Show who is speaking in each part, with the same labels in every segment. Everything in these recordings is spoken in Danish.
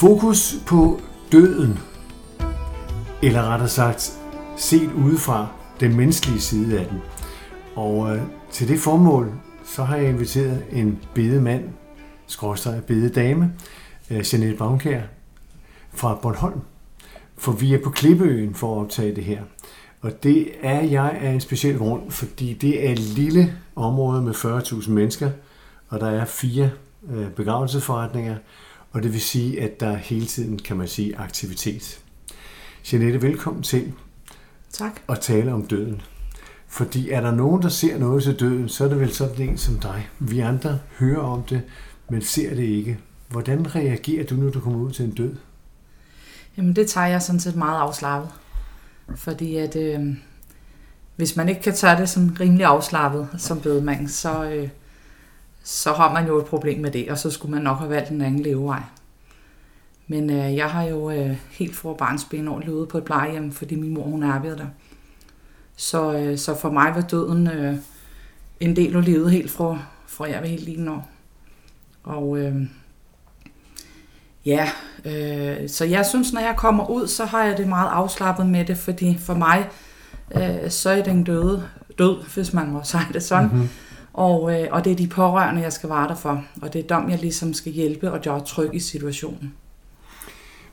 Speaker 1: Fokus på døden, eller rettere sagt set udefra den menneskelige side af den. Og øh, til det formål, så har jeg inviteret en bedemand, skråstrej bededame, øh, Jeanette Bavnkær fra Bornholm. For vi er på Klippeøen for at optage det her. Og det er jeg af en speciel grund, fordi det er et lille område med 40.000 mennesker, og der er fire øh, begravelsesforretninger, og det vil sige, at der hele tiden, kan man sige, aktivitet. Jeanette, velkommen til
Speaker 2: Tak.
Speaker 1: at tale om døden. Fordi er der nogen, der ser noget til døden, så er det vel sådan en som dig. Vi andre hører om det, men ser det ikke. Hvordan reagerer du, når du kommer ud til en død?
Speaker 2: Jamen det tager jeg sådan set meget afslappet. Fordi at øh, hvis man ikke kan tage det sådan rimelig afslappet som bedemand, så, øh, så har man jo et problem med det, og så skulle man nok have valgt en anden levevej. Men øh, jeg har jo øh, helt fra barnsben år levet på et plejehjem, fordi min mor hun arbejdede der. Så, øh, så for mig var døden øh, en del af livet helt fra, fra jeg var helt lille år. Og øh, ja, øh, så jeg synes, når jeg kommer ud, så har jeg det meget afslappet med det, fordi for mig, øh, så er den døde død, hvis man må sige det sådan. Mm-hmm. Og, øh, og det er de pårørende, jeg skal være der for. Og det er dem, jeg ligesom skal hjælpe og gøre tryg i situationen.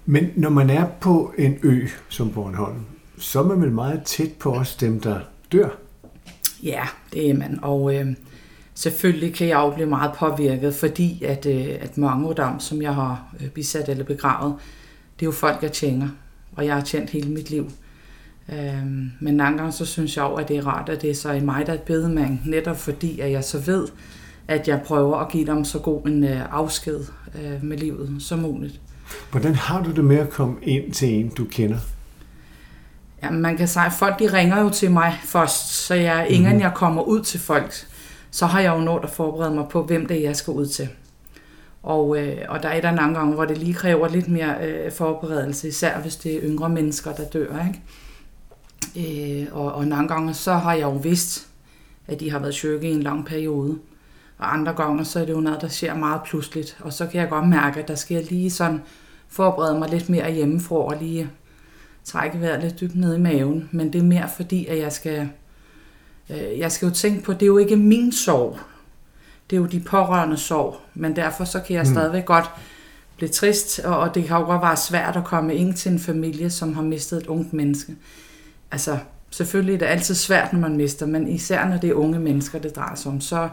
Speaker 1: Men når man er på en ø som Bornholm, så er man vel meget tæt på os dem, der dør.
Speaker 2: Ja, det er man. Og øh, selvfølgelig kan jeg jo blive meget påvirket, fordi at, øh, at mange af dem, som jeg har øh, bisat eller begravet, det er jo folk, jeg tjener. Og jeg har tjent hele mit liv. Øh, men nogle gange så synes jeg jo, at det er rart, at det er så i mig, der er bedemand, netop fordi, at jeg så ved, at jeg prøver at give dem så god en øh, afsked øh, med livet som muligt.
Speaker 1: Hvordan har du det med at komme ind til en, du kender?
Speaker 2: Ja, man kan sige, at folk de ringer jo til mig først, så jeg, inden mm-hmm. jeg kommer ud til folk, så har jeg jo nået at forberede mig på, hvem det er, jeg skal ud til. Og, øh, og der er der nogle gange, hvor det lige kræver lidt mere øh, forberedelse, især hvis det er yngre mennesker, der dør. Ikke? Øh, og, og nogle gange, så har jeg jo vidst, at de har været syge i en lang periode. Og andre gange, så er det jo noget, der sker meget pludseligt. Og så kan jeg godt mærke, at der skal jeg lige sådan forberede mig lidt mere hjemmefra og lige trække vejret lidt dybt ned i maven. Men det er mere fordi, at jeg skal, øh, jeg skal jo tænke på, at det er jo ikke min sorg. Det er jo de pårørende sorg. Men derfor så kan jeg mm. stadigvæk godt blive trist, og, og det kan jo godt være svært at komme ind til en familie, som har mistet et ungt menneske. Altså, selvfølgelig er det altid svært, når man mister, men især når det er unge mennesker, det drejer sig om, så,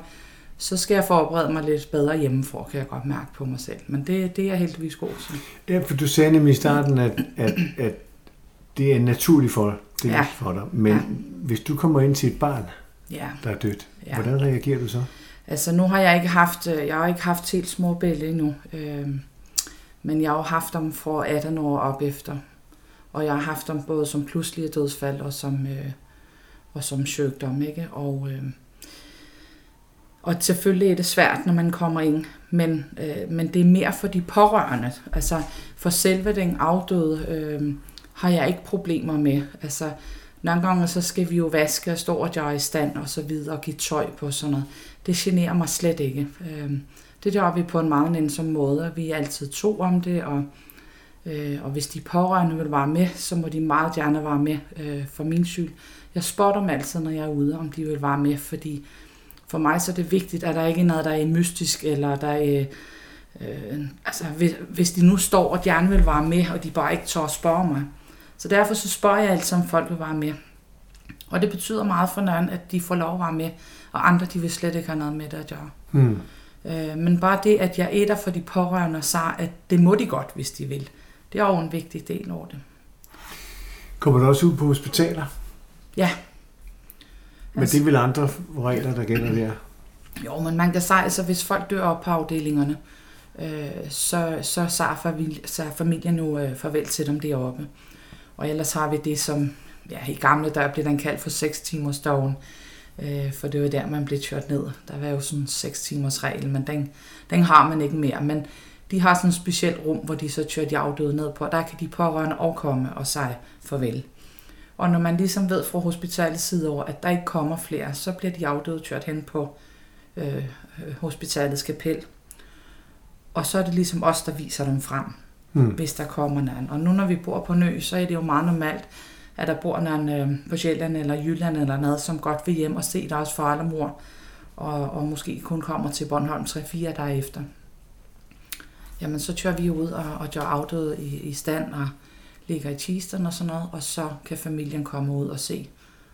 Speaker 2: så skal jeg forberede mig lidt bedre hjemmefra, kan jeg godt mærke på mig selv. Men det, det er jeg heldigvis god til.
Speaker 1: Ja, for du sagde nemlig i starten, at, at, at det er naturligt for. Det er
Speaker 2: Ja.
Speaker 1: for dig. Men
Speaker 2: Ja.
Speaker 1: hvis du kommer ind til et barn,
Speaker 2: Ja.
Speaker 1: der er dødt,
Speaker 2: Ja.
Speaker 1: hvordan reagerer du så?
Speaker 2: Altså nu har jeg ikke haft, øh, jeg har ikke haft helt små bælle endnu, øh, men jeg har jo haft dem fra 18 år op efter. Og jeg har haft dem både som pludselige dødsfald og som, øh, og som sygdom, ikke? Og, øh, og selvfølgelig er det svært, når man kommer ind, men, øh, men det er mere for de pårørende. Altså for selve den afdøde øh, har jeg ikke problemer med. Altså nogle gange så skal vi jo vaske og stå og er i stand og så videre og give tøj på sådan noget. Det generer mig slet ikke. Øh, det gør vi på en meget nænsom måde, og vi er altid to om det, og, øh, og hvis de pårørende vil være med, så må de meget gerne være med øh, for min skyld. Jeg spotter dem altid, når jeg er ude, om de vil være med, fordi for mig så er det vigtigt, at der ikke er noget, der er mystisk, eller der er... Øh, altså, hvis, hvis de nu står og gerne vil være med, og de bare ikke tør at spørge mig. Så derfor så spørger jeg altid, om folk vil være med. Og det betyder meget for nogen, at de får lov at være med, og andre de vil slet ikke have noget med det at gøre.
Speaker 1: Hmm.
Speaker 2: Øh, men bare det, at jeg er der for de pårørende og at det må de godt, hvis de vil. Det er jo en vigtig del over det.
Speaker 1: Kommer du også ud på hospitaler?
Speaker 2: Ja.
Speaker 1: Men det er vel andre regler, der gælder der?
Speaker 2: Jo, men man kan sige, altså hvis folk dør op på afdelingerne, øh, så, så siger familien nu øh, farvel til dem deroppe. Og ellers har vi det, som ja, i gamle der blev den kaldt for 6 timers dagen, øh, for det var der, man blev kørt ned. Der var jo sådan en 6 timers regel, men den, den har man ikke mere. Men de har sådan et specielt rum, hvor de så kører de afdøde ned på. Der kan de pårørende komme og sige farvel. Og når man ligesom ved fra hospitalets side over, at der ikke kommer flere, så bliver de afdøde kørt hen på øh, øh, hospitalets kapel. Og så er det ligesom os, der viser dem frem. hmm. hvis der kommer nogen. Og nu når vi bor på en ø, så er det jo meget normalt, at der bor nogen øh, på Sjælland eller Jylland eller noget, som godt vil hjem og se deres far eller mor, og, og måske kun kommer til Bornholm 3-4 dage efter. Jamen, så tør vi ud og, og gør afdøde i, i stand og ligger i kisten og sådan noget, og så kan familien komme ud og se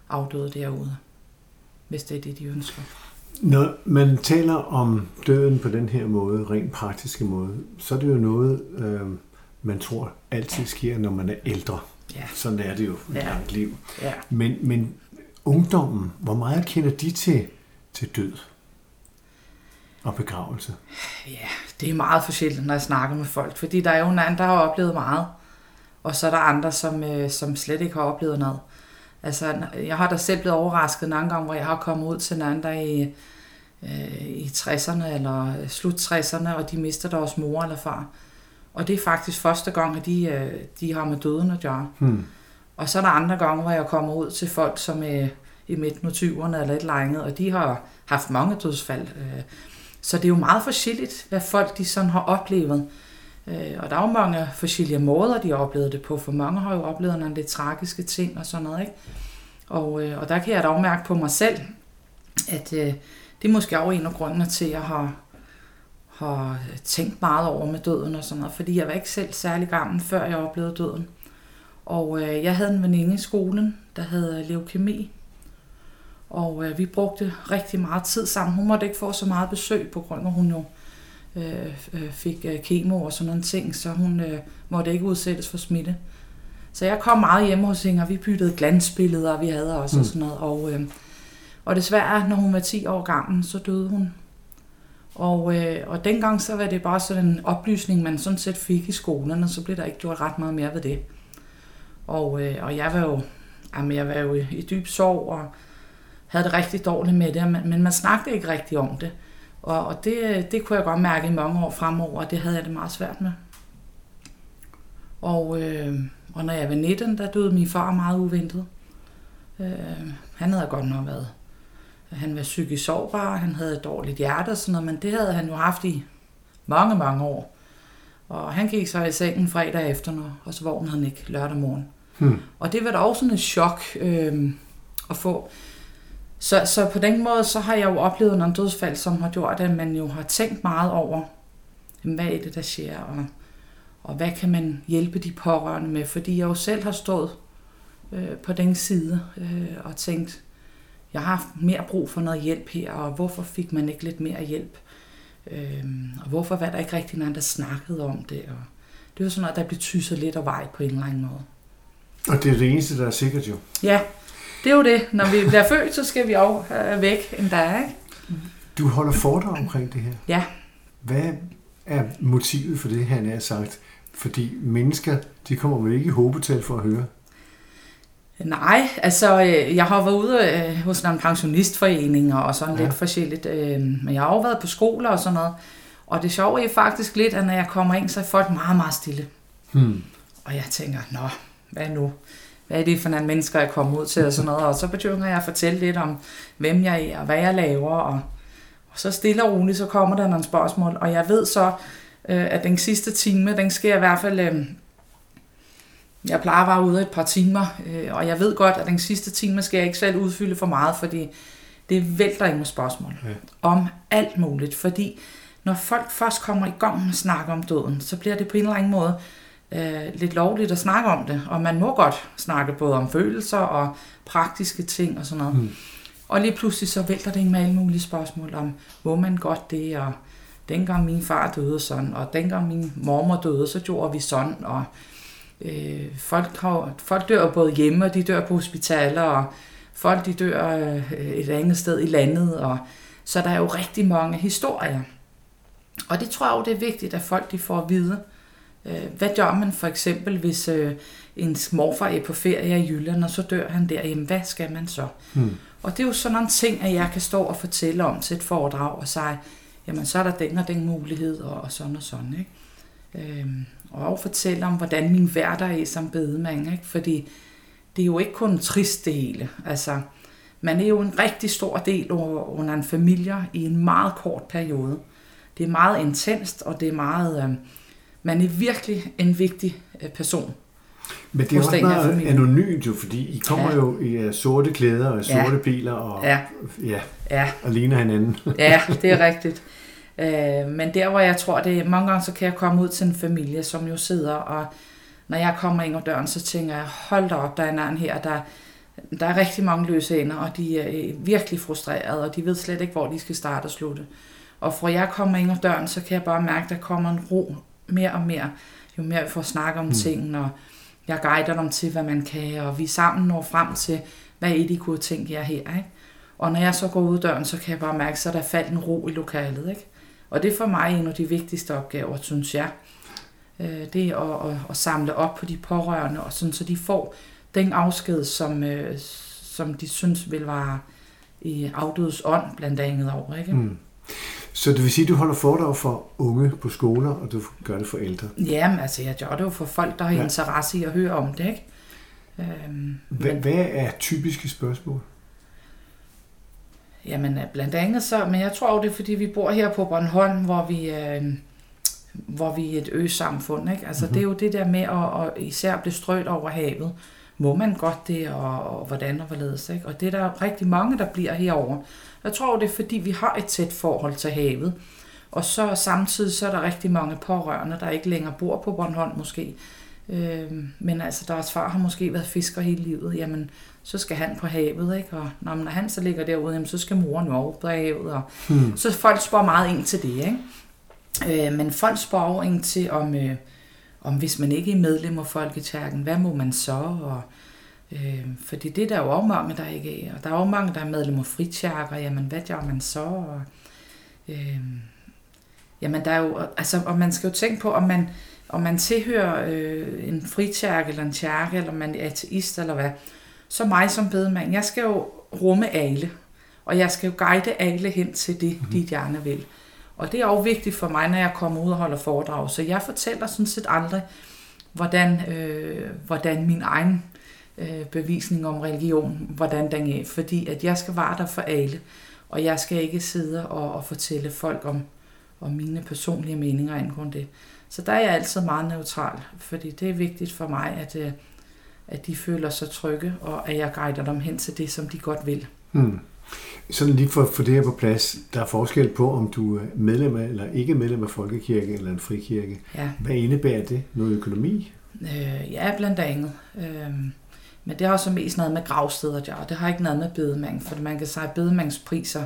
Speaker 2: afdøde derude, hvis det er det, de ønsker.
Speaker 1: Når man taler om døden på den her måde, rent praktiske måde, så er det jo noget, øh, man tror altid sker, når man er ældre. Ja. Sådan er det jo i ja. langt liv. Ja. Men, men ungdommen, hvor meget kender de til, til død og begravelse?
Speaker 2: Ja, det er meget forskelligt, når jeg snakker med folk, fordi der er jo nogen, der har oplevet meget, og så er der andre, som, øh, som slet ikke har oplevet noget. Altså, jeg har da selv blevet overrasket nogle gange, hvor jeg har kommet ud til nogen, der i, øh, i 60'erne eller slut 60'erne, og de mister deres mor eller far. Og det er faktisk første gang, at de, øh, de har med døden at gøre. Hmm. Og så er der andre gange, hvor jeg kommer ud til folk, som er i midten af 20'erne eller et eller andet, og de har haft mange dødsfald. Øh. Så det er jo meget forskelligt, hvad folk de sådan har oplevet. Øh, og der er jo mange forskellige måder, de har oplevet det på, for mange har jo oplevet nogle lidt tragiske ting og sådan noget. Ikke? Og, øh, og der kan jeg dog mærke på mig selv, at øh, det er måske også en af grundene til, at jeg har, har tænkt meget over med døden og sådan noget, fordi jeg var ikke selv særlig gammel, før jeg oplevede døden. Og øh, jeg havde en veninde i skolen, der havde leukemi, og øh, vi brugte rigtig meget tid sammen. Hun måtte ikke få så meget besøg, på grund af, at hun jo øh, øh, fik øh, kemo og sådan nogle ting, så hun øh, måtte ikke udsættes for smitte. Så jeg kom meget hjemme hos hende, og vi byttede glansbilleder, vi havde også mm. og sådan noget. Og, øh, og desværre, når hun var 10 år gammel, så døde hun. Og, øh, og dengang så var det bare sådan en oplysning, man sådan set fik i skolen, og så blev der ikke gjort ret meget mere ved det. Og, øh, og jeg var jo, jamen jeg var jo i, i dyb sorg, og havde det rigtig dårligt med det, men, men man snakkede ikke rigtig om det. Og, og det, det kunne jeg godt mærke i mange år fremover, og det havde jeg det meget svært med. Og, øh, og når jeg var 19, der døde min far meget uventet. Øh, han havde godt nok været han var psykisk sårbar, han havde et dårligt hjerte og sådan noget, men det havde han jo haft i mange, mange år. Og han gik så i sengen fredag efter, og så vågnede han ikke lørdag morgen. Hmm. Og det var da også sådan et chok øh, at få. Så, så på den måde, så har jeg jo oplevet nogle dødsfald, som har gjort, at man jo har tænkt meget over, hvad er det, der sker, og, og hvad kan man hjælpe de pårørende med, fordi jeg jo selv har stået øh, på den side øh, og tænkt, jeg har haft mere brug for noget hjælp her, og hvorfor fik man ikke lidt mere hjælp? Øh, og hvorfor var der ikke rigtig nogen, der snakkede om det? Og det var sådan noget, der blev tysset lidt af vej på en eller anden måde.
Speaker 1: Og det er det eneste, der er sikkert jo.
Speaker 2: Ja, det er jo det. Når vi bliver født, så skal vi også væk end der er, ikke?
Speaker 1: Du holder foredrag omkring det her.
Speaker 2: Ja.
Speaker 1: Hvad er motivet for det, han har sagt? Fordi mennesker, de kommer vel ikke i håbetal for at høre?
Speaker 2: Nej, altså øh, jeg har været ude øh, hos nogle pensionistforeninger og sådan ja. lidt forskelligt, øh, men jeg har også været på skoler og sådan noget. Og det sjove er faktisk lidt, at når jeg kommer ind, så er folk meget, meget stille. Hmm. Og jeg tænker, nå, hvad nu? Hvad er det for nogle mennesker, jeg kommer ud til og sådan noget. Og så begynder jeg at fortælle lidt om, hvem jeg er og hvad jeg laver. Og, og så stille og roligt, så kommer der nogle spørgsmål. Og jeg ved så, øh, at den sidste time, den skal jeg i hvert fald... Øh, jeg plejer være ude et par timer, øh, og jeg ved godt, at den sidste time skal jeg ikke selv udfylde for meget, fordi det vælter ikke med spørgsmål ja. om alt muligt. Fordi når folk først kommer i gang med at snakke om døden, så bliver det på en eller anden måde øh, lidt lovligt at snakke om det, og man må godt snakke både om følelser og praktiske ting og sådan noget. Mm. Og lige pludselig så vælter det en med alle mulige spørgsmål om, må man godt det, og dengang min far døde sådan, og dengang min mormor døde, så gjorde vi sådan, og øh, folk, har, folk dør både hjemme, og de dør på hospitaler, og folk de dør øh, et andet sted i landet, og så der er jo rigtig mange historier. Og det tror jeg jo, det er vigtigt, at folk de får at vide, hvad gør man for eksempel, hvis øh, en morfar er på ferie i Jylland, og så dør han der? Jamen, hvad skal man så? Hmm. Og det er jo sådan nogle ting, at jeg kan stå og fortælle om til et foredrag og sige, jamen, så er der den og den mulighed, og, og sådan og sådan. Ikke? Øhm, og fortælle om, hvordan min hverdag er som bedemand. Ikke? Fordi det er jo ikke kun trist det hele. Altså, man er jo en rigtig stor del under en familie i en meget kort periode. Det er meget intenst, og det er meget... Øh, man er virkelig en vigtig øh, person.
Speaker 1: Men det er også meget anonymt jo, fordi I kommer
Speaker 2: Ja.
Speaker 1: jo i uh, sorte klæder og
Speaker 2: Ja.
Speaker 1: sorte biler og,
Speaker 2: Ja.
Speaker 1: ja,
Speaker 2: Ja,
Speaker 1: og ligner hinanden.
Speaker 2: Ja, det er rigtigt. Øh, men der, hvor jeg tror, det er, mange gange så kan jeg komme ud til en familie, som jo sidder, og når jeg kommer ind ad døren, så tænker jeg, hold da op, der er en anden her, der, der er rigtig mange løse ender, og de er øh, virkelig frustrerede, og de ved slet ikke, hvor de skal starte og slutte. Og fra jeg kommer ind ad døren, så kan jeg bare mærke, at der kommer en ro mere og mere, jo mere vi får snakket om mm. tingene, og jeg guider dem til, hvad man kan, og vi sammen når frem til, hvad I de kunne tænke jer her, ikke? Og når jeg så går ud døren, så kan jeg bare mærke, så er der faldt en ro i lokalet. Ikke? Og det er for mig en af de vigtigste opgaver, synes jeg. Øh, Det er at, at, at samle op på de pårørende, og sådan, så de får den afsked, som, øh, som de synes vil være i afdødes ånd, blandt andet over. Ikke?
Speaker 1: Mm. Så det vil sige, at du holder foredrag for unge på skoler, og du gør det for ældre.
Speaker 2: Jamen, altså, jeg gør det jo for folk, der har
Speaker 1: Ja.
Speaker 2: ja. interesse i at høre om det. Ikke? Øhm,
Speaker 1: Hvad,
Speaker 2: men-
Speaker 1: hvad er typiske spørgsmål?
Speaker 2: Jamen, øh, blandt andet så, men jeg tror jo, det er, fordi vi bor her på Bornholm, hvor vi, øh, hvor vi er et øsamfund, ikke? Altså, mm-hmm. det er jo det der med at, at især blive strødt over havet. Må man godt det, og, og hvordan og hvorledes, ikke? Og det er der rigtig mange, der bliver herover. Jeg tror, det er, fordi vi har et tæt forhold til havet. Og så samtidig så er der rigtig mange pårørende, der ikke længere bor på Bornholm måske. Øh, men altså, deres far har måske været fisker hele livet. Jamen, så skal han på havet, ikke? Og når, når han så ligger derude, jamen, så skal moren jo over på havet. Og,
Speaker 1: Hmm.
Speaker 2: Så folk spørger meget ind til det, ikke? Øh, men folk spørger ind til, om, øh, om hvis man ikke er medlem af Folkekirken, hvad må man så? Og, øh, fordi det er der jo også mange, der ikke er. Og der er jo mange, der er medlem af frikirker. Jamen, hvad gør man så? Og, øh, jamen, der er jo... Altså, og man skal jo tænke på, om man, om man tilhører øh, en frikirke eller en kirke, eller man er ateist eller hvad. Så mig som bedemand, jeg skal jo rumme alle. Og jeg skal jo guide alle hen til det, de gerne vil. Og det er også vigtigt for mig, når jeg kommer ud og holder foredrag. Så jeg fortæller sådan set aldrig, hvordan, øh, hvordan min egen øh, bevisning om religion, hvordan den er. Fordi at jeg skal være der for alle. Og jeg skal ikke sidde og, og fortælle folk om, om mine personlige meninger angående det. Så der er jeg altid meget neutral, fordi det er vigtigt for mig, at, øh, at de føler sig trygge, og at jeg guider dem hen til det, som de godt vil.
Speaker 1: Hmm. Sådan lige for at få det her på plads, der er forskel på, om du er medlem af, eller ikke medlem af Folkekirke eller en frikirke.
Speaker 2: Ja.
Speaker 1: Hvad indebærer det? Noget økonomi?
Speaker 2: Øh, ja, blandt andet. Øh, men det har også mest noget med gravsteder, ja. Det har ikke noget med bedemand, for man kan sige, at bedemandspriser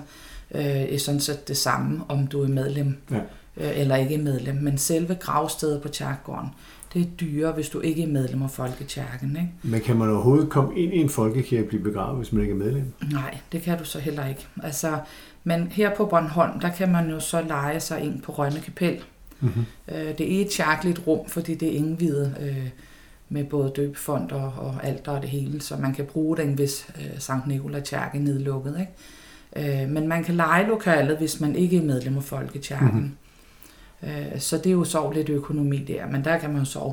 Speaker 2: øh, er sådan set det samme, om du er medlem
Speaker 1: Ja.
Speaker 2: Øh, eller ikke er medlem. Men selve gravstedet på kirkegården, det er dyrere, hvis du ikke er medlem af Folkekirken. Ikke?
Speaker 1: Men kan man overhovedet komme ind i en folkekirke og blive begravet, hvis man ikke er medlem?
Speaker 2: Nej, det kan du så heller ikke. Altså, men her på Bornholm, der kan man jo så lege sig ind på Rønne Kapel.
Speaker 1: Mm-hmm.
Speaker 2: Det er et kirkeligt rum, fordi det er indvidet øh, med både døbefond og, og alt og det hele, så man kan bruge den, hvis øh, Sankt Nikolaj Kirke er nedlukket. Ikke? Øh, men man kan lege lokalet, hvis man ikke er medlem af Folkekirken.
Speaker 1: Mhm.
Speaker 2: Mm-hmm. Øh, så det er jo så lidt økonomi der, men der kan man jo så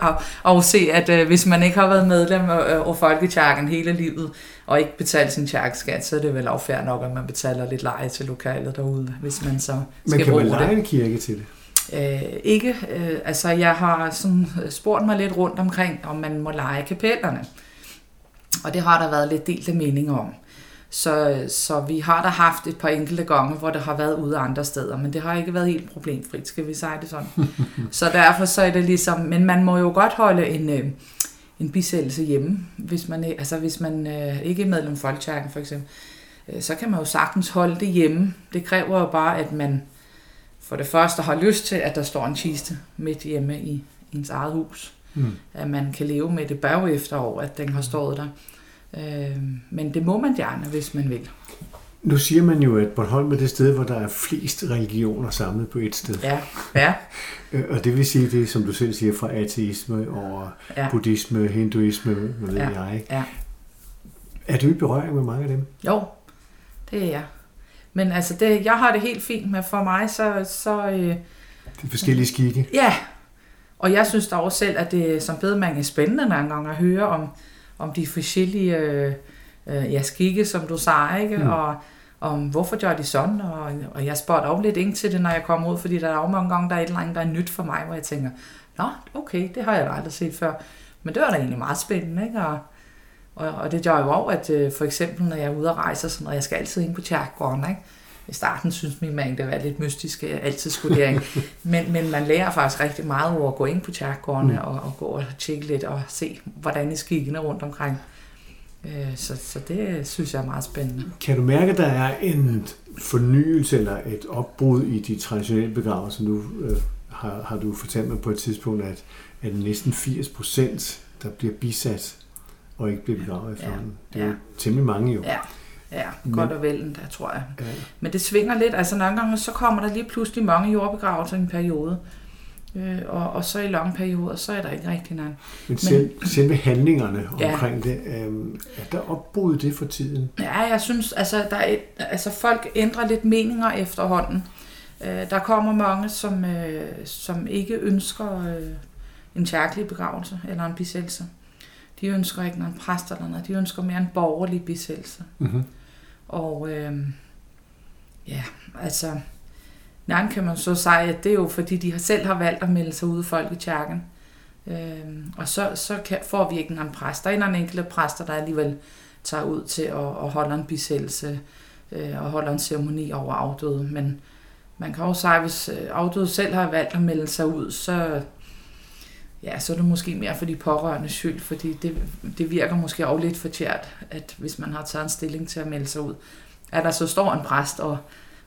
Speaker 2: og, og se, at øh, hvis man ikke har været medlem af, af Folkekirken hele livet, og ikke betalt sin kirkeskat, så er det vel fair nok, at man betaler lidt leje til lokalet derude, hvis man så skal
Speaker 1: kan man
Speaker 2: bruge det.
Speaker 1: lege en kirke til det?
Speaker 2: Øh, ikke. Øh, altså, jeg har sådan spurgt mig lidt rundt omkring, om man må lege kapellerne. Og det har der været lidt delte meninger om. Så, så vi har da haft et par enkelte gange, hvor det har været ude andre steder, men det har ikke været helt problemfrit, skal vi sige det sådan. så derfor så er det ligesom, men man må jo godt holde en, øh, en bisættelse hjemme, hvis man, altså hvis man øh, ikke er medlem af Folkekirken for eksempel. Øh, så kan man jo sagtens holde det hjemme. Det kræver jo bare, at man for det første har lyst til, at der står en kiste midt hjemme i ens eget hus.
Speaker 1: Mm.
Speaker 2: At man kan leve med det bagefter år, at den har stået der. Øh, men det må man gerne, hvis man vil.
Speaker 1: Nu siger man jo, at Bornholm er det sted, hvor der er flest religioner samlet på et sted.
Speaker 2: Ja, ja,
Speaker 1: Øh, Og det vil sige, det som du selv siger, fra ateisme over
Speaker 2: ja.
Speaker 1: buddhisme, hinduisme, hvad ved
Speaker 2: Ja.
Speaker 1: jeg. Ikke?
Speaker 2: ja.
Speaker 1: Er du i berøring med mange af dem?
Speaker 2: Jo, det er jeg. Men altså, det, jeg har det helt fint med for mig, så, så øh,
Speaker 1: De forskellige skikke?
Speaker 2: ja. Og jeg synes da også selv, at det som bedemand er spændende nogle gange at høre om, om de forskellige øh, øh, ja, skikke, som du sagde, ikke?
Speaker 1: Mm.
Speaker 2: Og, om hvorfor gør de sådan, og, og jeg spurgte også lidt ind til det, når jeg kommer ud, fordi der er jo mange gange, der er et eller andet, der er nyt for mig, hvor jeg tænker, nå, okay, det har jeg aldrig set før. Men det var da egentlig meget spændende, ikke? Og, og, og det gør jo også, at øh, for eksempel, når jeg er ude og rejse, sådan, og jeg skal altid ind på kirkegården, ikke? I starten synes min mand, det var lidt mystisk, at jeg altid skulle derind. men, men man lærer faktisk rigtig meget over at gå ind på kirkegårdene mm. og, og gå og tjekke lidt og se, hvordan I skikkene rundt omkring. Øh, så, så det synes jeg er meget spændende.
Speaker 1: Kan du mærke, at der er en fornyelse eller et opbrud i de traditionelle begravelser? Nu øh, har, har du fortalt mig på et tidspunkt, at, at næsten 80 procent, der bliver bisat og ikke bliver begravet efter ja, Det er jo temmelig mange jo.
Speaker 2: Ja. Ja, godt Men, og vel der, tror jeg. Ja. Men det svinger lidt. Altså nogle gange, så kommer der lige pludselig mange jordbegravelser i en periode. Øh, og, og så i lange perioder, så er der ikke rigtig noget.
Speaker 1: Men, selv, Men selve handlingerne omkring ja. det, øh, er der opbrud det for tiden?
Speaker 2: Ja, jeg synes, altså, der er et, altså folk ændrer lidt meninger efterhånden. Øh, der kommer mange, som, øh, som ikke ønsker øh, en kærkelig begravelse eller en bisættelse. De ønsker ikke nogen præst eller noget. De ønsker mere en borgerlig bisættelse. Mm-hmm. Og øh, ja, altså, nej, kan man så sige, at det er jo fordi, de selv har valgt at melde sig ud af folkekirken. Øh, og så, så kan, får vi ikke en præst. Der er en enkelte præster, der alligevel tager ud til at, at holde en bisættelse øh, og holder en ceremoni over afdøde. Men man kan også sige, at hvis øh, afdøde selv har valgt at melde sig ud, så, ja, så er det måske mere for de pårørende skyld, fordi det, det virker måske også lidt forkert, at hvis man har taget en stilling til at melde sig ud, at der så står en præst og,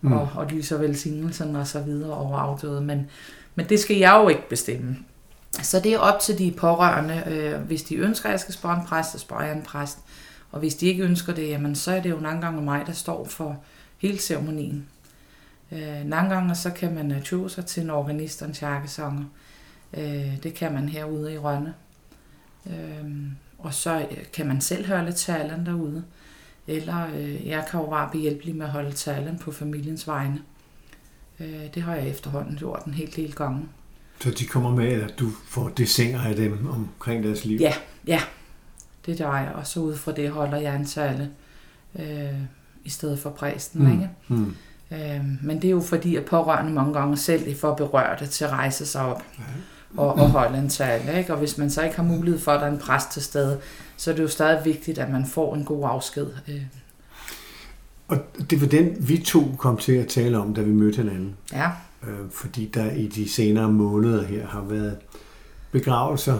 Speaker 2: mm. og, og lyser velsignelsen og så videre over afdøde, men, men det skal jeg jo ikke bestemme. Så det er op til de pårørende. Øh, hvis de ønsker, at jeg skal spørge en præst, så spørger jeg en præst. Og hvis de ikke ønsker det, jamen, så er det jo nogle gange mig, der står for hele ceremonien. Øh, nogle gange så kan man tjue sig til en organist og en charkesanger. Øh, det kan man herude i Rønne. Øh, og så øh, kan man selv holde talen derude. Eller øh, jeg kan jo bare behjælpelig med at holde talen på familiens vegne. Øh, det har jeg efterhånden gjort en helt del gange.
Speaker 1: Så de kommer med, at du får desinger af dem omkring deres liv?
Speaker 2: Ja, ja. Det gør jeg. Og så ud fra det holder jeg en tale øh, i stedet for præsten. Mm. Ikke? Mm. Øh, men det er jo fordi, at pårørende mange gange selv får berørte til at rejse sig op. Ja og, og holde en tale. Ikke? Og hvis man så ikke har mulighed for, at der er en præst til stede, så er det jo stadig vigtigt, at man får en god afsked. Øh.
Speaker 1: Og det var den, vi to kom til at tale om, da vi mødte hinanden.
Speaker 2: Ja.
Speaker 1: Øh, fordi der i de senere måneder her har været begravelser,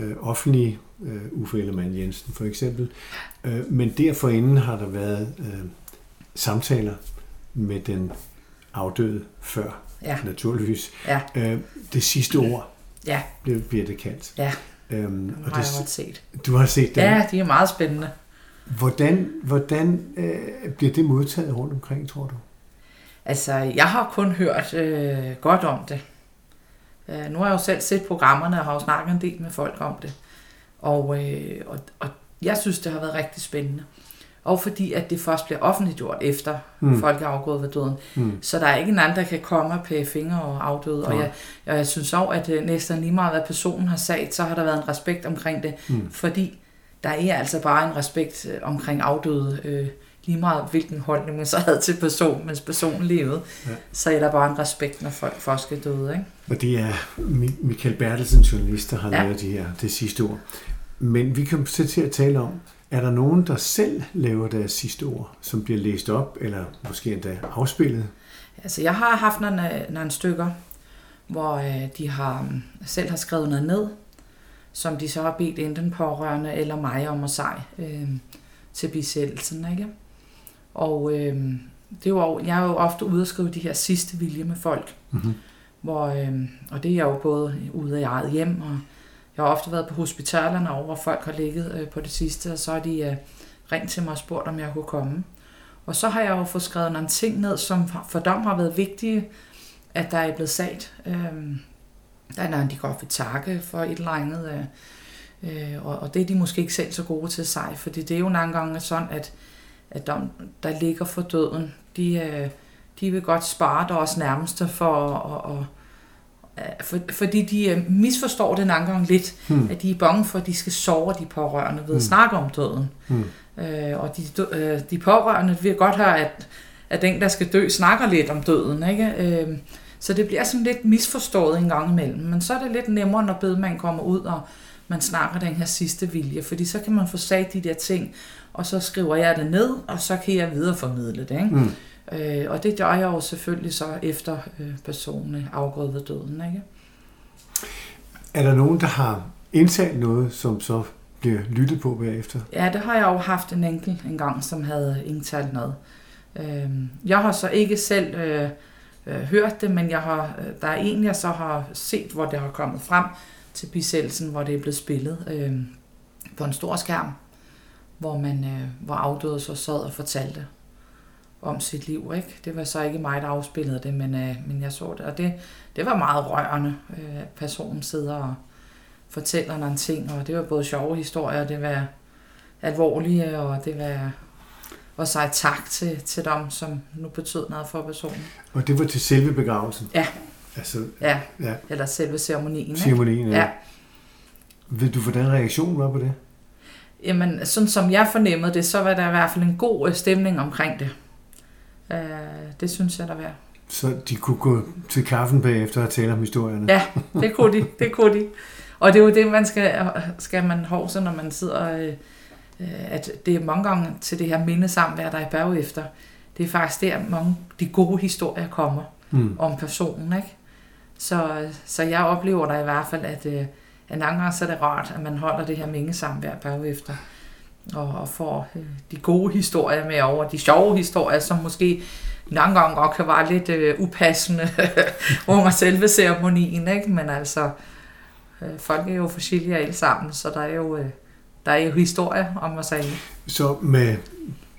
Speaker 1: øh, offentlige, øh, Uffe Ellemann Jensen for eksempel. Øh, men derforinden har der været øh, samtaler med den afdøde før, ja. naturligvis. Ja. Øh, det sidste ord Ja. Blev, bliver det kaldt.
Speaker 2: Ja, øhm, og har det, jeg set.
Speaker 1: Du har set
Speaker 2: det? Ja, de er meget spændende.
Speaker 1: Hvordan, hvordan øh, bliver det modtaget rundt omkring, tror du?
Speaker 2: Altså, jeg har kun hørt øh, godt om det. Øh, nu har jeg jo selv set programmerne og har jo snakket en del med folk om det. Og, øh, og, og jeg synes, det har været rigtig spændende og fordi at det først bliver offentliggjort efter mm. folk er afgået ved døden. Mm. Så der er ikke en anden, der kan komme og pæge fingre og afdøde. Ja. Og jeg, jeg synes også, at øh, næsten lige meget, hvad personen har sagt, så har der været en respekt omkring det. Mm. Fordi der er altså bare en respekt øh, omkring afdøde, øh, lige meget hvilken holdning man så havde til personen, mens personen levede. Ja. Så er der bare en respekt, når folk først skal døde. Ikke?
Speaker 1: Og det er Michael Bertelsen, journalist, der har ja. lavet de her, det sidste ord. Men vi kan sætte til at tale om, er der nogen, der selv laver deres sidste ord, som bliver læst op, eller måske endda afspillet?
Speaker 2: Altså, jeg har haft nogle, nogle stykker, hvor øh, de har mm, selv har skrevet noget ned, som de så har bedt enten pårørende eller mig om at sig øh, til bisættelsen. Ikke? Og øh, det er jo, jeg er jo ofte ude og skrive de her sidste vilje med folk. Mm-hmm. Hvor, øh, og det er jeg jo både ude af eget hjem og jeg har ofte været på hospitalerne over, hvor folk har ligget øh, på det sidste, og så har de øh, ringt til mig og spurgt, om jeg kunne komme. Og så har jeg jo fået skrevet nogle ting ned, som for dem har været vigtige, at der er blevet sagt. Øh, der er nogen, de godt vil takke for et eller andet, øh, øh, og, og det er de måske ikke selv så gode til sig, fordi det er jo nogle gange sådan, at, at dem, der ligger for døden, de, øh, de vil godt spare deres nærmeste for at, at for, fordi de øh, misforstår det nogle gange lidt,
Speaker 1: Hmm.
Speaker 2: at de er bange for, at de skal sove de pårørende ved at
Speaker 1: Hmm.
Speaker 2: snakke om døden.
Speaker 1: Hmm.
Speaker 2: Øh, og de, øh, de pårørende vil godt høre, at, at den, der skal dø, snakker lidt om døden. Ikke? Øh, så det bliver sådan lidt misforstået en gang imellem. Men så er det lidt nemmere, når bedemanden kommer ud, og man snakker den her sidste vilje. Fordi så kan man få sagt de der ting, og så skriver jeg det ned, og så kan jeg videreformidle det. Ikke?
Speaker 1: Hmm.
Speaker 2: Øh, og det gør jeg jo selvfølgelig så efter øh, personen er afgået ved døden. Ikke?
Speaker 1: Er der nogen, der har indtalt noget, som så bliver lyttet på bagefter?
Speaker 2: Ja, det har jeg jo haft en enkelt en gang, som havde indtalt noget. Øh, jeg har så ikke selv øh, øh, hørt det, men jeg har, øh, der er en, jeg så har set, hvor det har kommet frem til bisættelsen, hvor det er blevet spillet øh, på en stor skærm, hvor man øh, hvor afdøde så sad og fortalte om sit liv. Ikke? Det var så ikke mig, der afspillede det, men, øh, men jeg så det, og det, det var meget rørende. Øh, at personen sidder og fortæller nogle ting, og det var både sjove historier, det var alvorlige, og det var og sige tak til, til dem, som nu betød noget for personen.
Speaker 1: Og det var til selve begravelsen?
Speaker 2: Ja.
Speaker 1: Altså,
Speaker 2: Ja,
Speaker 1: ja,
Speaker 2: eller selve ceremonien.
Speaker 1: Ceremonien.
Speaker 2: Ja.
Speaker 1: Ved du, hvordan reaktionen var på det?
Speaker 2: Jamen, sådan som jeg fornemmede det, så var der i hvert fald en god øh, stemning omkring det. Øh, det synes jeg, der var.
Speaker 1: Så de kunne gå til kaffen bagefter og tale om historierne?
Speaker 2: Ja, det kunne de, det kunne de. Og det er jo det, man skal, skal man hovse, når man sidder, øh, at det er mange gange til det her mindesamvær, der er bagefter. Det er faktisk der, mange de gode historier kommer
Speaker 1: Hmm.
Speaker 2: om personen, ikke? Så, så jeg oplever der i hvert fald, at, øh, at nogle gange så er det rart, at man holder det her mindesamvær bagefter, og, og får øh, de gode historier med over, de sjove historier, som måske nogle gange godt kan være lidt øh, upassende under selve ceremonien, ikke? Men altså, øh, folk er jo forskellige alle sammen, så der er jo, øh, der er jo historier om at sige.
Speaker 1: Så med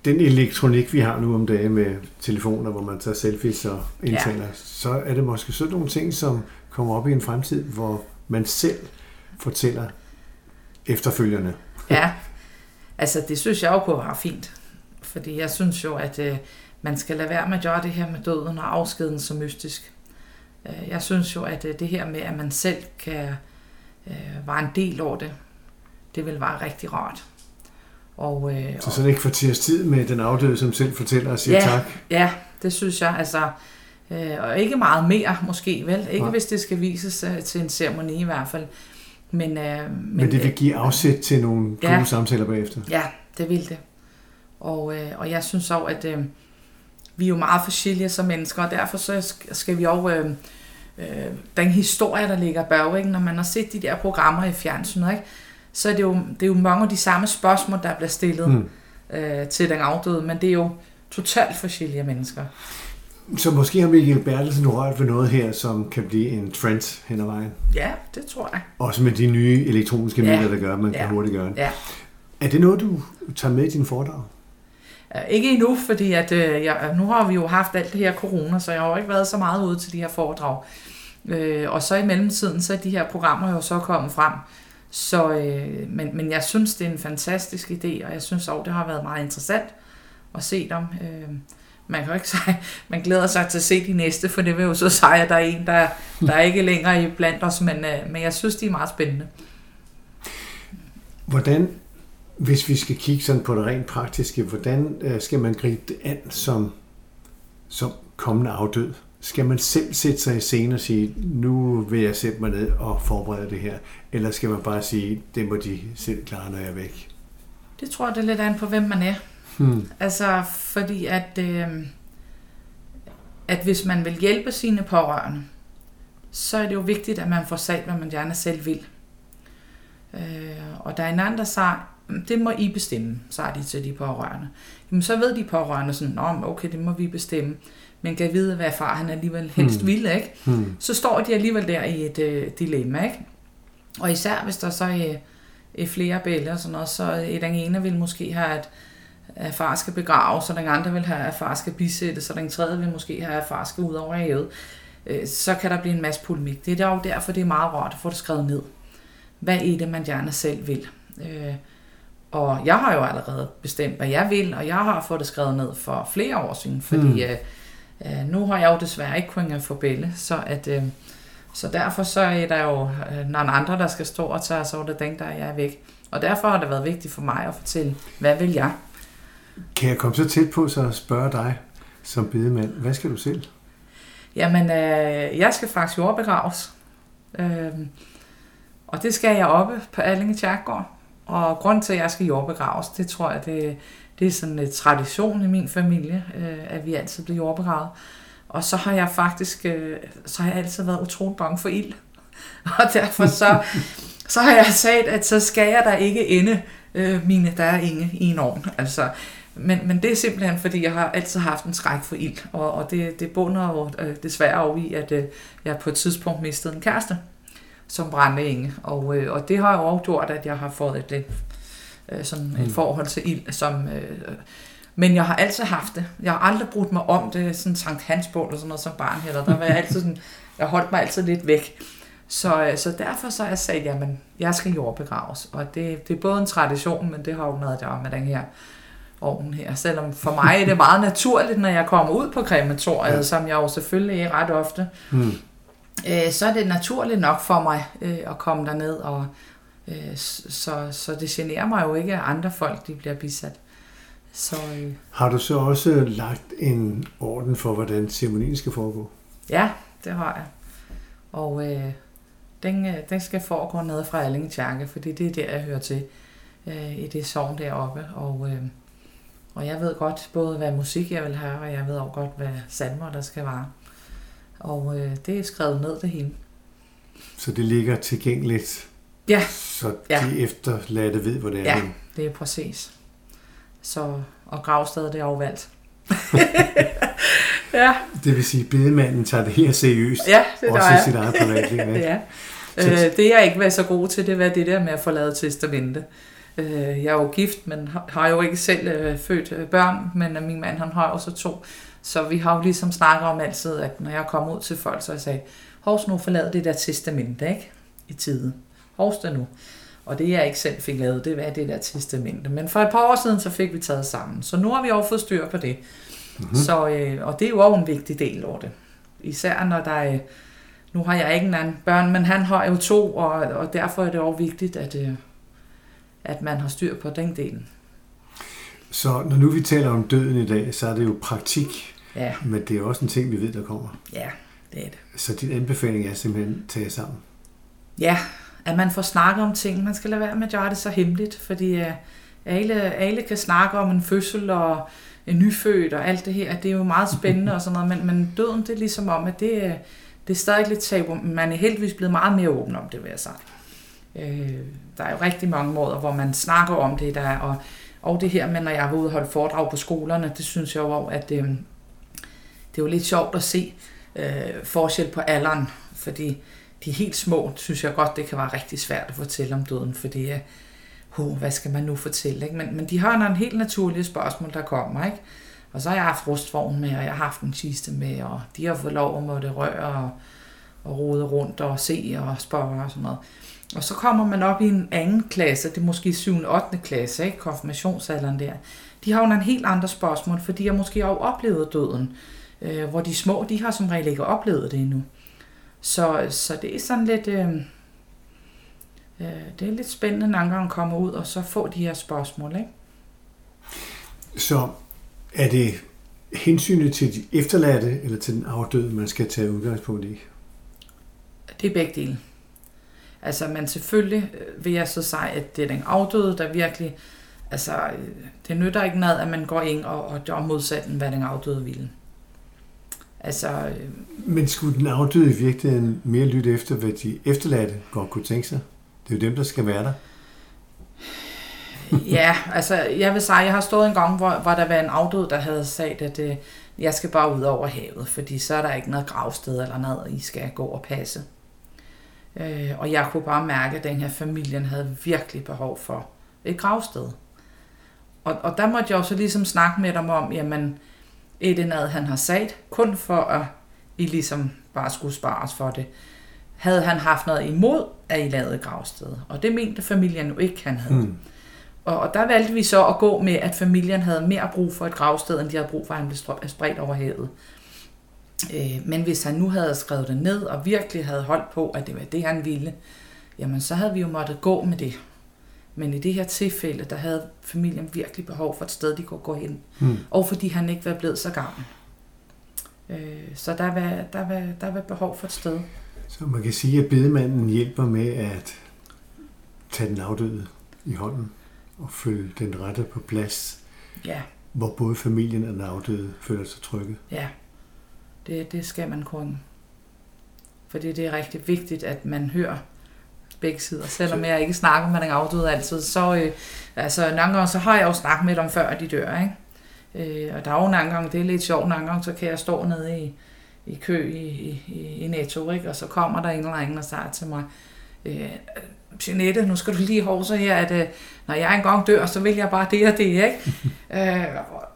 Speaker 1: den elektronik, vi har nu om dagen med telefoner, hvor man tager selfies og indtaler, ja. så er det måske sådan nogle ting, som kommer op i en fremtid, hvor man selv fortæller efterfølgende.
Speaker 2: Ja, altså det synes jeg jo kunne være fint. Fordi jeg synes jo, at øh, man skal lade være med at gøre det her med døden og afskeden så mystisk. Øh, jeg synes jo, at øh, det her med, at man selv kan øh, være en del af det, det vil være rigtig rart. Og, øh,
Speaker 1: Så sådan ikke kvarters tid med den afdøde, som selv fortæller og siger
Speaker 2: Ja.
Speaker 1: tak.
Speaker 2: Ja, det synes jeg. Altså, øh, og ikke meget mere måske, vel? Ikke
Speaker 1: Nej.
Speaker 2: hvis det skal vises øh, til en ceremoni i hvert fald. Men, øh, men,
Speaker 1: Men det vil
Speaker 2: øh,
Speaker 1: give afsæt til nogle gode
Speaker 2: Ja.
Speaker 1: samtaler bagefter.
Speaker 2: Ja, det vil det. Og, øh, og jeg synes også, at øh, vi er jo meget forskellige som mennesker, og derfor så sk- skal vi også... Øh, øh, den historie, der ligger bag, ikke? når man har set de der programmer i fjernsynet, ikke? så er det, jo, det er jo mange af de samme spørgsmål, der bliver stillet
Speaker 1: Mm.
Speaker 2: øh, til den afdøde, men det er jo totalt forskellige mennesker.
Speaker 1: Så måske har Michael Bertelsen rørt ved noget her, som kan blive en trend hen ad vejen.
Speaker 2: Ja, det tror jeg.
Speaker 1: Også med de nye elektroniske
Speaker 2: Ja.
Speaker 1: midler, der gør, at man
Speaker 2: Ja.
Speaker 1: kan hurtigt gøre det.
Speaker 2: Ja.
Speaker 1: Er det noget, du tager med i din foredrag?
Speaker 2: Ikke endnu, fordi at, øh, jeg, nu har vi jo haft alt det her corona, så jeg har jo ikke været så meget ude til de her foredrag. Øh, og så i mellemtiden, så er de her programmer jo så kommet frem. Så, øh, men, men jeg synes, det er en fantastisk idé, og jeg synes også, det har været meget interessant at se dem. Øh, man kan jo ikke sige, man glæder sig til at se de næste, for det vil jo så sige, at der er en, der, der er ikke længere i blandt os, men, øh, men jeg synes, de er meget spændende.
Speaker 1: Hvordan, hvis vi skal kigge sådan på det rent praktiske, hvordan øh, skal man gribe det an som, som kommende afdød? Skal man selv sætte sig i scenen og sige, nu vil jeg sætte mig ned og forberede det her? Eller skal man bare sige, det må de selv klare, når jeg er væk?
Speaker 2: Det tror jeg, det er lidt an på, hvem man er.
Speaker 1: Hmm.
Speaker 2: Altså, fordi at, øh, at hvis man vil hjælpe sine pårørende, så er det jo vigtigt, at man får sagt, hvad man gerne selv vil. Øh, og der er en anden, der siger, det må I bestemme, siger de til de pårørende. Jamen, så ved de pårørende sådan, Nå, okay, det må vi bestemme. Men kan vide, hvad far han alligevel helst
Speaker 1: Hmm.
Speaker 2: vil, ikke?
Speaker 1: Hmm.
Speaker 2: så står de alligevel der i et øh, dilemma, ikke? Og især hvis der så er, er flere billeder og sådan noget, så øh, den ene vil måske have, at, at far skal begraves, og den andre vil have, at far skal bisættes, og den tredje vil måske have, at far skal ud over havet. Øh, så kan der blive en masse polemik. Det er jo derfor, det er meget rart at få det skrevet ned. Hvad er det, man gerne selv vil? Øh, og jeg har jo allerede bestemt, hvad jeg vil, og jeg har fået det skrevet ned for flere år siden, fordi mm. øh, nu har jeg jo desværre ikke kunnet få bælle, så at, øh, Så derfor så er der jo øh, nogle andre, der skal stå og tage sig over det, den der jeg er væk. Og derfor har det været vigtigt for mig at fortælle, hvad vil jeg?
Speaker 1: Kan jeg komme så tæt på så spørge dig som bedemand, hvad skal du selv?
Speaker 2: Jamen, øh, jeg skal faktisk jordbegraves. Øh, og det skal jeg oppe på Allinge Kirkegård. Og grund til, at jeg skal jordbegraves, det tror jeg, det, det er sådan en tradition i min familie, øh, at vi altid bliver jordbegravet. Og så har jeg faktisk, øh, så har jeg altid været utrolig bange for ild. Og derfor så, så har jeg sagt, at så skal jeg der ikke ende øh, mine der er inge i en ovn. Altså, men, men det er simpelthen, fordi jeg har altid haft en skræk for ild, og, og det, det bunder jo øh, desværre over i, at øh, jeg på et tidspunkt mistede en kæreste som brændte inge, og, øh, og det har jo også gjort, at jeg har fået et, lidt, øh, sådan et mm. forhold til ild, som... Øh, men jeg har altid haft det. Jeg har aldrig brugt mig om det, sådan Sankt Hans bål og sådan noget som barn heller. Der var jeg altid sådan, jeg holdt mig altid lidt væk. Så, øh, så derfor så jeg sagt, jamen, jeg skal jordbegraves. Og det, det er både en tradition, men det har jo noget der med den her ovnen her. Selvom for mig er det meget naturligt, når jeg kommer ud på krematoriet, ja. som jeg jo selvfølgelig er ret ofte, mm. øh, så er det naturligt nok for mig øh, at komme derned. Og, øh, så, så det generer mig jo ikke, at andre folk de bliver bisat.
Speaker 1: Så, øh, har du så også lagt en orden for, hvordan ceremonien skal foregå?
Speaker 2: Ja, det har jeg. Og øh, den, øh, den skal foregå nede fra Allinge Kirke, fordi det er der, jeg hører til øh, i det sovn deroppe. Og, øh, og jeg ved godt både, hvad musik jeg vil have, og jeg ved også godt, hvad salmer der skal være. Og øh, det er skrevet ned det hele.
Speaker 1: Så det ligger tilgængeligt?
Speaker 2: Ja.
Speaker 1: Så de ja. efterladte ved, hvor det er?
Speaker 2: Ja, det er præcis. Så, og gravstedet det er overvalgt.
Speaker 1: ja. Det vil sige, at bedemanden tager det her seriøst.
Speaker 2: Ja, det
Speaker 1: Også
Speaker 2: i
Speaker 1: sit eget privatliv.
Speaker 2: ja. Øh, det jeg ikke var så god til, det var det der med at få lavet testamente. Øh, jeg er jo gift, men har jo ikke selv øh, født øh, børn, men øh, min mand han har også to. Så vi har jo ligesom snakket om altid, at når jeg kommer ud til folk, så jeg sagde, Hovs nu forlade det der testamente, ikke? I tiden. Hovs det nu. Og det jeg ikke selv fik lavet, det var det der testamente. Men for et par år siden, så fik vi taget sammen. Så nu har vi også fået styr på det. Mm-hmm. Så, øh, og det er jo også en vigtig del af det. Især når der er, nu har jeg ikke en anden børn, men han har jo to, og, og derfor er det også vigtigt, at, øh, at man har styr på den del.
Speaker 1: Så når nu vi taler om døden i dag, så er det jo praktik, ja. men det er også en ting, vi ved, der kommer.
Speaker 2: Ja, det er det.
Speaker 1: Så din anbefaling er simpelthen at tage sammen?
Speaker 2: Ja, at man får snakket om ting. Man skal lade være med at gøre det så hemmeligt, fordi uh, alle, alle kan snakke om en fødsel og en nyfødt og alt det her. Det er jo meget spændende og sådan noget, men, men døden, det er ligesom om, at det, det er stadig lidt tabu. Man er heldigvis blevet meget mere åben om det, vil jeg sige. Øh, der er jo rigtig mange måder, hvor man snakker om det, der og, og det her med, når jeg har ude og holde foredrag på skolerne, det synes jeg jo, at øh, det er jo lidt sjovt at se øh, forskel på alderen, fordi de helt små, synes jeg godt, det kan være rigtig svært at fortælle om døden, fordi uh, hvad skal man nu fortælle? Ikke? Men, men de har nogle helt naturlige spørgsmål, der kommer. Ikke? Og så har jeg haft rustvogn med, og jeg har haft en kiste med, og de har fået lov at måtte røre og, og rode rundt og se og spørge og sådan noget. Og så kommer man op i en anden klasse, det er måske 7. og 8. klasse, ikke? konfirmationsalderen der. De har jo nogle helt andre spørgsmål, fordi jeg måske har oplevet døden. Øh, hvor de små, de har som regel ikke oplevet det endnu. Så, så det er sådan lidt... Øh, øh, det er lidt spændende nogle gange at komme ud og så få de her spørgsmål, ikke?
Speaker 1: Så er det hensynet til de efterladte eller til den afdøde, man skal tage udgangspunkt i?
Speaker 2: Det er begge dele. Altså, men selvfølgelig øh, vil jeg så sige, at det er den afdøde, der virkelig... Altså, øh, det nytter ikke noget, at man går ind og, og gør modsat, hvad den afdøde ville. Altså, øh,
Speaker 1: Men skulle den afdøde i virkeligheden mere lytte efter, hvad de efterladte godt kunne tænke sig? Det er jo dem, der skal være der.
Speaker 2: ja, altså jeg vil sige, jeg har stået en gang, hvor, hvor der var en afdød, der havde sagt, at øh, jeg skal bare ud over havet, fordi så er der ikke noget gravsted eller noget, I skal gå og passe. Øh, og jeg kunne bare mærke, at den her familien havde virkelig behov for et gravsted. Og, og der måtte jeg også ligesom snakke med dem om, jamen, det noget, han har sagt, kun for at I ligesom bare skulle spares for det. Havde han haft noget imod, at I lavede gravsted? Og det mente familien jo ikke, han havde. Hmm. Og, og der valgte vi så at gå med, at familien havde mere brug for et gravsted, end de havde brug for, at han blev spredt over havet. Øh, men hvis han nu havde skrevet det ned og virkelig havde holdt på, at det var det, han ville, jamen så havde vi jo måttet gå med det. Men i det her tilfælde, der havde familien virkelig behov for et sted, de kunne gå hen.
Speaker 1: Mm.
Speaker 2: Og fordi han ikke var blevet så gammel. Øh, så der var, der, var, der var behov for et sted.
Speaker 1: Så man kan sige, at bedemanden hjælper med at tage den afdøde i hånden og følge den rette på plads,
Speaker 2: Ja,
Speaker 1: hvor både familien og den afdøde føler sig trygge.
Speaker 2: ja. Det, det skal man kunne. Fordi det er rigtig vigtigt, at man hører begge sider. Selvom jeg ikke snakker med den afdøde altid, så øh, altså, nogle gange, så har jeg jo snakket med dem før de dør, ikke? Øh, og der er jo nogle gange, det er lidt sjovt, nogle gange, så kan jeg stå nede i, i kø i, i, i Netto, ikke? og så kommer der en eller anden og siger til mig, øh, Jeanette, nu skal du lige hovse her, at øh, når jeg engang dør, så vil jeg bare det og det, ikke? øh,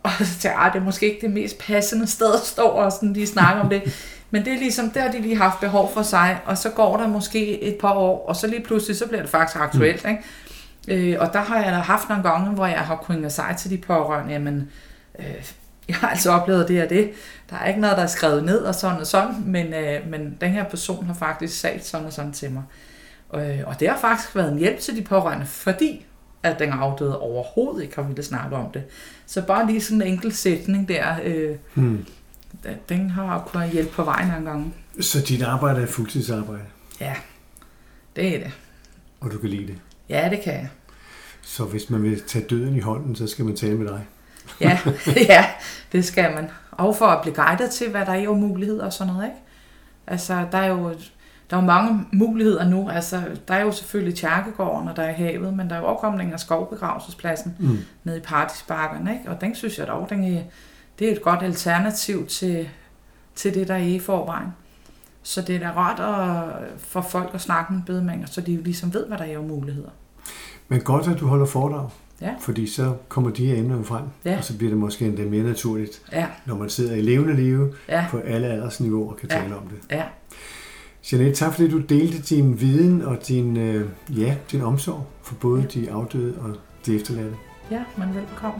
Speaker 2: og så tænker jeg, "Ah, det er måske ikke det mest passende sted at stå og sådan lige snakke om det. Men det er ligesom, der har de lige haft behov for sig, og så går der måske et par år, og så lige pludselig, så bliver det faktisk aktuelt, ikke? Øh, og der har jeg da haft nogle gange, hvor jeg har kunnet sige til de pårørende, jamen, øh, jeg har altså oplevet det og det. Der er ikke noget, der er skrevet ned og sådan og sådan, men, øh, men den her person har faktisk sagt sådan og sådan til mig. Øh, og det har faktisk været en hjælp til de pårørende, fordi at den afdøde overhovedet ikke har ville snakke om det. Så bare lige sådan en enkelt sætning der, øh,
Speaker 1: Hmm.
Speaker 2: den- har kunnet hjælpe på vejen nogle gange.
Speaker 1: Så dit arbejde er fuldtidsarbejde,
Speaker 2: Ja, det er det.
Speaker 1: og du kan lide det.
Speaker 2: Ja, det kan jeg.
Speaker 1: Så hvis man vil tage døden i hånden, så skal man tale med dig.
Speaker 2: Ja, ja, det skal man. Og for at blive guidet til, hvad der er jo muligheder og sådan noget, ikke? Altså, der er jo, der er jo mange muligheder nu. Altså, der er jo selvfølgelig Tjerkegården, og der er havet, men der er jo kommet af skovbegravelsespladsen
Speaker 1: Mm.
Speaker 2: nede i Partisbakkerne, ikke? Og den synes jeg dog, den er, det er et godt alternativ til, til det, der er i forvejen. Så det er da rart at, for folk at snakke med bedemænger, så de jo ligesom ved, hvad der er jo muligheder.
Speaker 1: Men godt, at du holder foredrag,
Speaker 2: Ja.
Speaker 1: fordi så kommer de her emner jo frem,
Speaker 2: Ja.
Speaker 1: og så bliver det måske endda mere naturligt,
Speaker 2: Ja,
Speaker 1: når man sidder i levende live
Speaker 2: ja,
Speaker 1: på alle aldersniveauer og kan
Speaker 2: Ja.
Speaker 1: tale om det.
Speaker 2: ja.
Speaker 1: Jeanette, tak fordi du delte din viden og din, øh, ja, din omsorg for både de afdøde og de efterladte.
Speaker 2: Ja, men velbekomme.